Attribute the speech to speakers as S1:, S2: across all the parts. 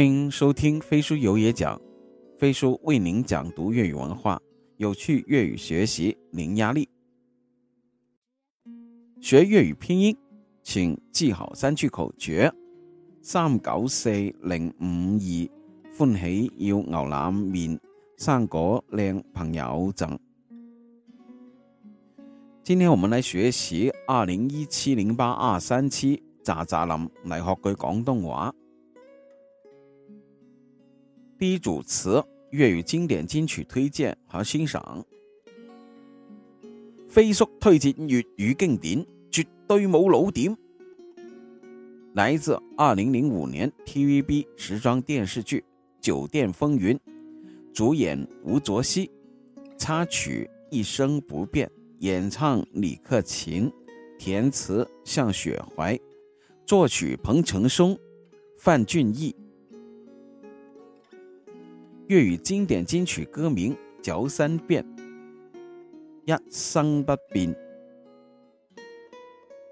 S1: 欢迎收听飞书有也讲，飞书为您讲读粤语文化，有趣粤语学习零压力。学粤语拼音，请记好三句口诀：三九四零五二，欢喜要牛腩面，生果靓朋友赠。今天我们来学习二零一七零八二三七渣渣林嚟学句广东话。第一组词：粤语经典金曲推荐和欣赏。飞叔推荐粤语经典，绝对冇老点。来自二零零五年 TVB 时装电视剧《酒店风云》，主演吴卓羲，插曲《一生不变》，演唱李克勤，填词向雪怀，作曲彭程松、范俊毅。粤语经典金曲歌名嚼三遍：一生不变，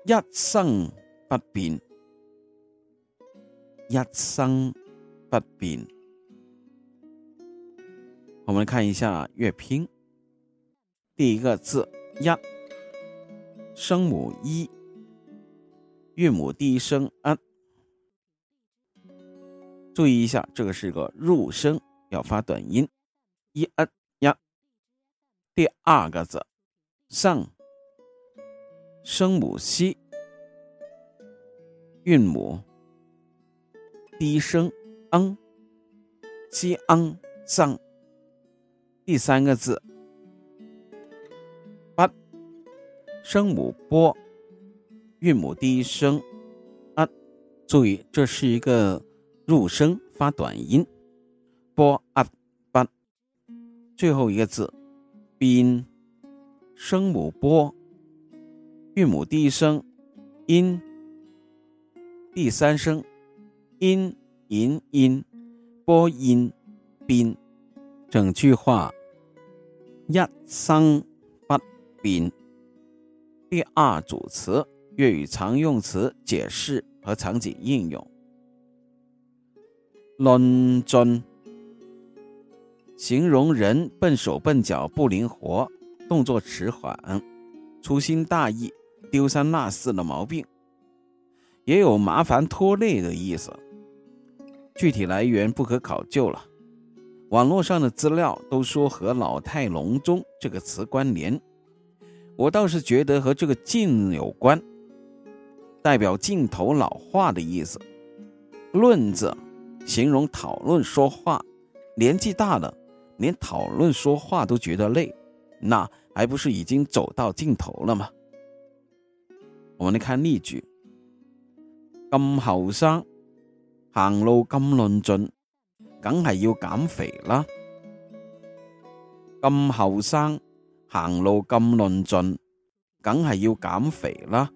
S1: 一生不变，一生不变。我们看一下乐拼，第一个字一，声母一，韵母第一声 a，注意一下，这个是个入声。要发短音，一、二、呀。第二个字，上，声母西，韵母，第一声嗯，西嗯上。第三个字，八，声母波，韵母第一声。啊，注意这是一个入声发短音。波啊八，最后一个字，边，声母波，韵母第一声音，第三声音音音，波音边，整句话一生不变。第二组词，粤语常用词解释和场景应用，论尽。形容人笨手笨脚、不灵活、动作迟缓、粗心大意、丢三落四的毛病，也有麻烦拖累的意思。具体来源不可考究了。网络上的资料都说和“老态龙钟”这个词关联，我倒是觉得和这个“镜”有关，代表镜头老化的意思。“论”字形容讨论说话，年纪大了。连讨论说话都觉得累，那还不是已经走到尽头了吗？我们来看例句：咁后生行路咁论尽，梗系要减肥啦。咁后生行路咁论尽，梗系要减肥啦。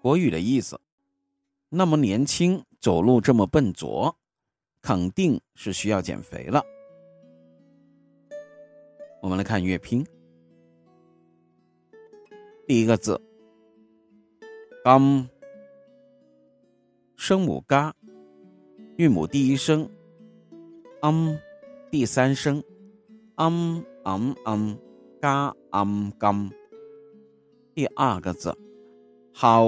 S1: 国语的意思，那么年轻，走路这么笨拙。肯定是需要减肥了。我们来看乐拼，第一个字“刚”，声母“嘎”，韵母第一声“嗯”，第三声“嗯嗯嗯”，嘎嗯刚。第二个字“好”，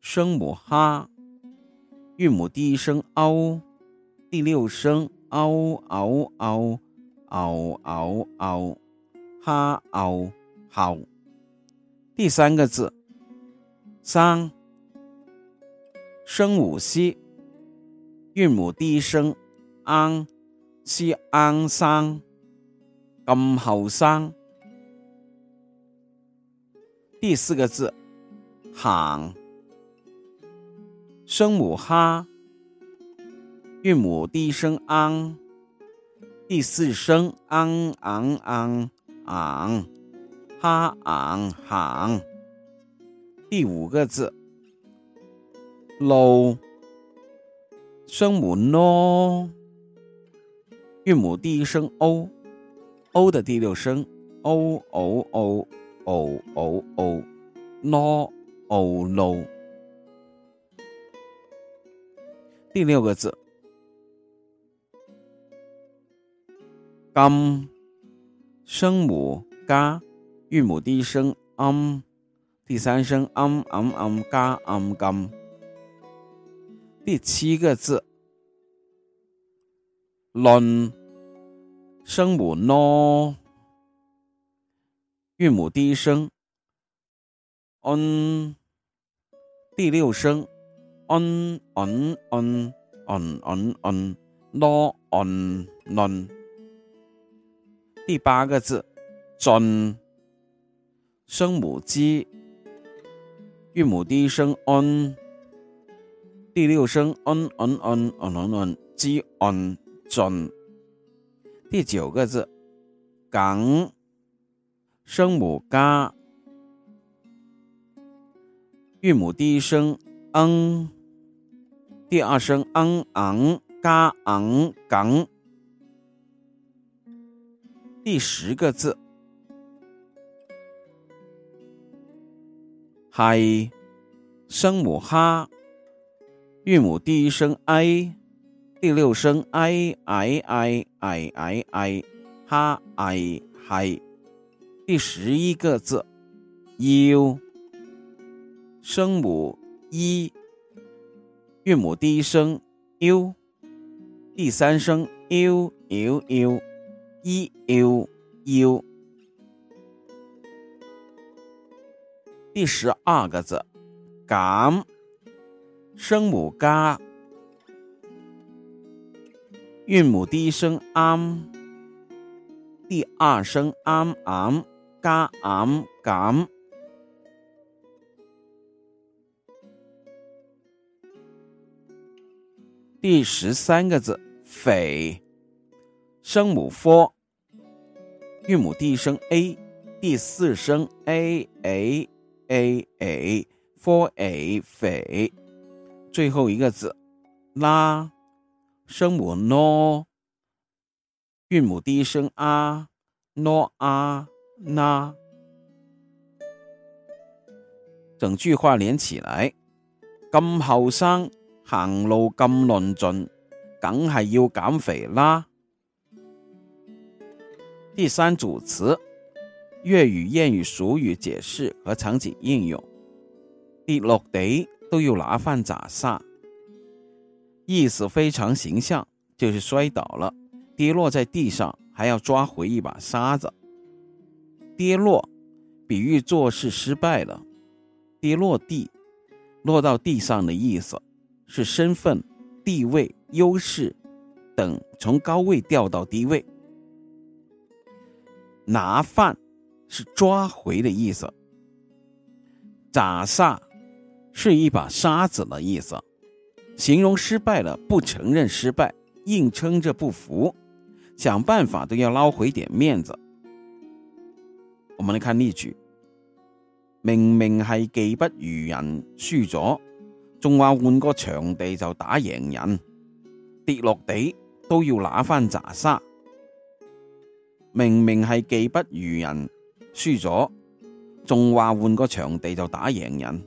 S1: 声母“哈”，韵母第一声“凹”。第六声嗷嗷嗷嗷嗷嗷哈嗷好。第三个字三，声母西，韵母第一声昂，西安生，咁后生。第四个字行，声母哈。韵母第一声昂，第四声昂昂昂昂，哈昂行。第五个字，low，声母 no，韵母第一声 o，o 的第六声 o o o o o o，no l。第六个字，甘，声母嘎，韵母第一声 am，第三声 am am am 嘎 am 甘。第七个字，论，声母 no，韵母第一声 on，第六声。on on on on on on no on non。第八个字，准，声母 g，韵母第一声 on，第六声 on on on on on on g on 准。第九个字，港，声母嘎，韵母第一声 n。第二声昂昂嘎昂港，第十个字，嗨，声母哈，韵母第一声 i，第六声 i i i i i i 哈 i 嗨，第十一个字，u，声母一。韵母第一声 u，第三声 u u u i u u，第十二个字，g，声母嘎，韵母第一声 am，第二声 am am 嘎 am 感。第十三个字，匪，声母 f，韵母第一声 a，第四声 a a a a，f a 肥，最后一个字，拉，声母 no，韵母第一声 a，no a 拉，整句话连起来，咁后生。行路咁论尽，梗系要减肥啦。第三组词，粤语谚语俗语解释和场景应用。跌落地都要拿饭咋沙，意思非常形象，就是摔倒了，跌落在地上还要抓回一把沙子。跌落，比喻做事失败了，跌落地，落到地上的意思。是身份、地位、优势等从高位掉到低位。拿饭是抓回的意思。砸煞是一把沙子的意思，形容失败了不承认失败，硬撑着不服，想办法都要捞回点面子。我们来看例句：明明系技不如人，输咗。仲话换个场地就打赢人，跌落地都要拿翻砸沙。明明系技不如人，输咗，仲话换个场地就打赢人，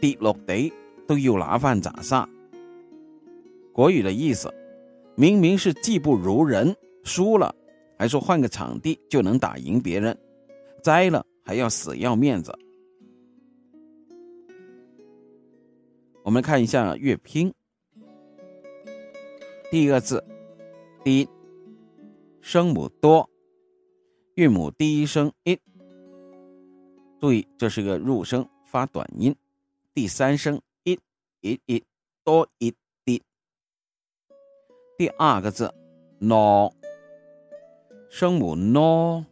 S1: 跌落地都要拿翻砸沙。国语的意思，明明是技不如人，输了，还说换个场地就能打赢别人，栽了还要死要面子。我们看一下乐拼，第一个字“第一”，声母多，韵母第一声 “i”，注意这是个入声，发短音。第三声 “i i i” 多一滴。第二个字 “no”，声母 “no”，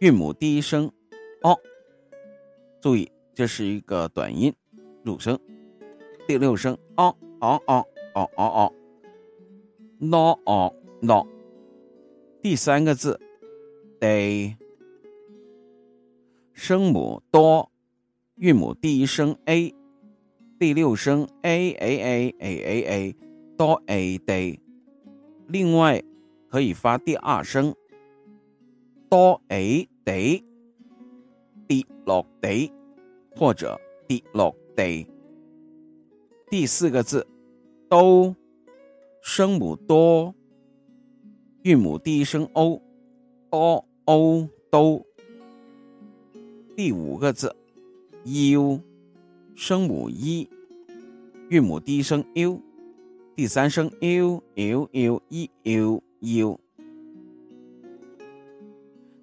S1: 韵母第一声 “o”，注意。这是一个短音入声，第六声哦哦哦哦哦哦，no 哦 no，第三个字 day，声母多，韵母第一声 a，第六声 a a a a a a 多 a day，另外可以发第二声多 a day，跌落地。或者跌落地。第四个字都，声母多，韵母第一声 o，o o 都。第五个字 u，声母一，韵母第一声 u，第三声 u u u i u u。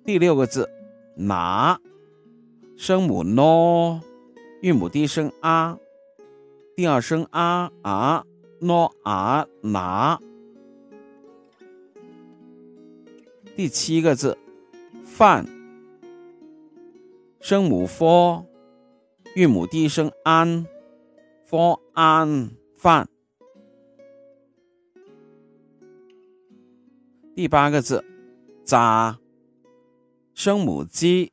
S1: 第六个字拿，声母 no，韵母第一声啊。第二声啊啊诺啊拿，第七个字饭，声母 f，韵母第一声安，f 安饭。第八个字扎，声母 z，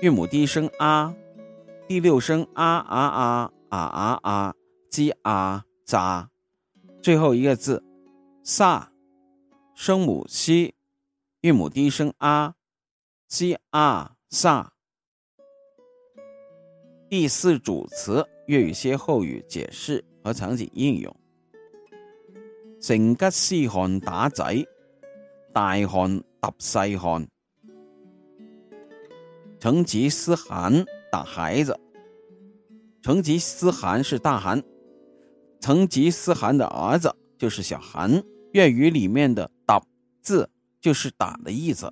S1: 韵母第一声啊，第六声啊啊啊。啊啊啊，z 啊扎，最后一个字萨，声母 c，韵母第一声啊，z 啊萨。第四组词粤语歇后语解释和场景应用：成吉思汗打仔，大汗揼细汗。成吉思汗打孩子。成吉思汗是大汗，成吉思汗的儿子就是小汗。粤语里面的“打”字就是打的意思，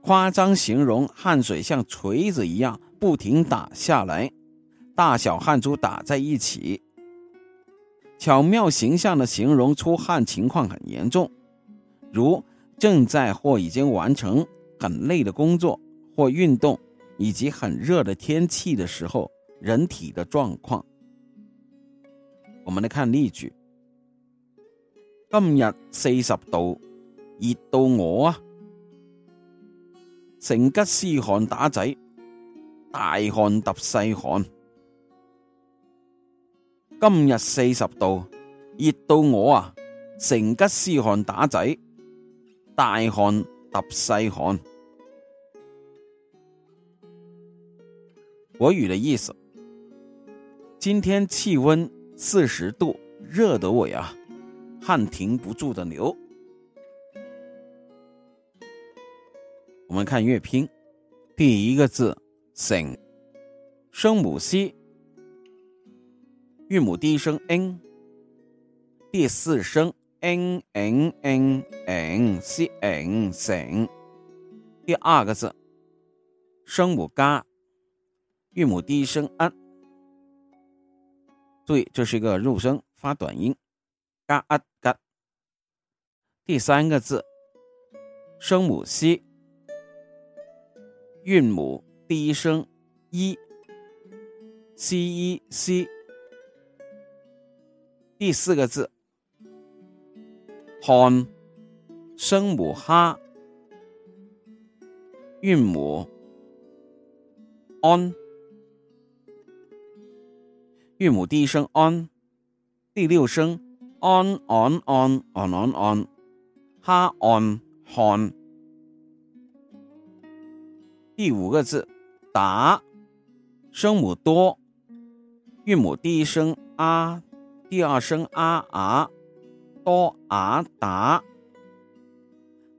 S1: 夸张形容汗水像锤子一样不停打下来，大小汗珠打在一起。巧妙形象的形容出汗情况很严重，如正在或已经完成很累的工作或运动，以及很热的天气的时候。人体的状况，我们来看例句：今日四十度，热到我啊！成吉思汗打仔，大汗揼细汗。今日四十度，热到我啊！成吉思汗打仔，大汗揼细汗。国语的意思。今天气温四十度，热得我呀，汗停不住的流。我们看乐拼，第一个字“省”，声母 c，韵母第一声 n，第四声 n n n n c n 省。第二个字，声母嘎，韵母第一声 n。注意，这是一个入声发短音，嘎啊嘎。第三个字，声母 c，韵母第一声一，c 一 c。第四个字，，han，，声母哈，韵母 on。韵母第一声 on，第六声 on on on on on on，哈 on 汗。第五个字打，声母多，韵母第一声啊，第二声啊啊，多啊打。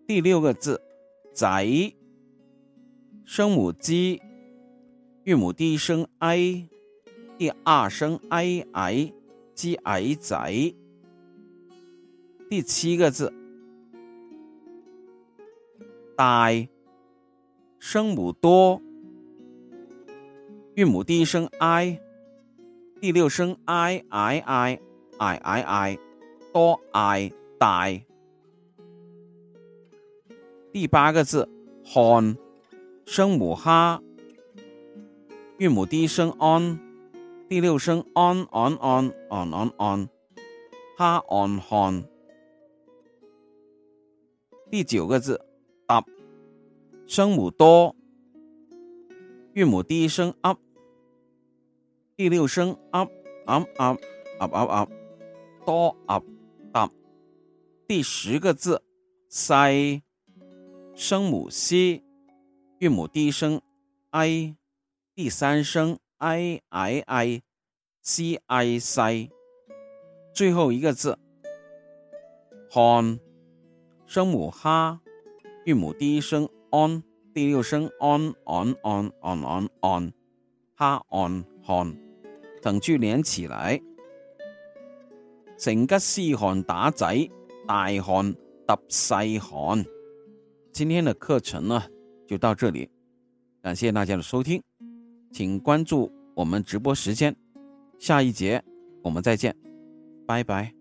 S1: 第六个字仔，声母 z，韵母第一声 i。第二声 i i 鸡矮仔，第七个字大，声母多，韵母第一声 i，第六声 i i i i i i 多 i 大。第八个字 hon，，声母哈，韵母第一声 on。第六声 on on on on on on，哈 on 汗。第九个字，up，声母多，韵母第一声 up，第六声 up up up up up up，多 up up。第十个字，塞，声母 c，韵母第一声 i，第三声。i i i c i 西，最后一个字，hon，声母哈，韵母第一声 on，第六声 on on on on on on，哈 on hon，整句连起来。成吉思汗打仔，大汗揼细汗。今天的课程呢，就到这里，感谢大家的收听，请关注我们直播时间，下一节我们再见，拜拜。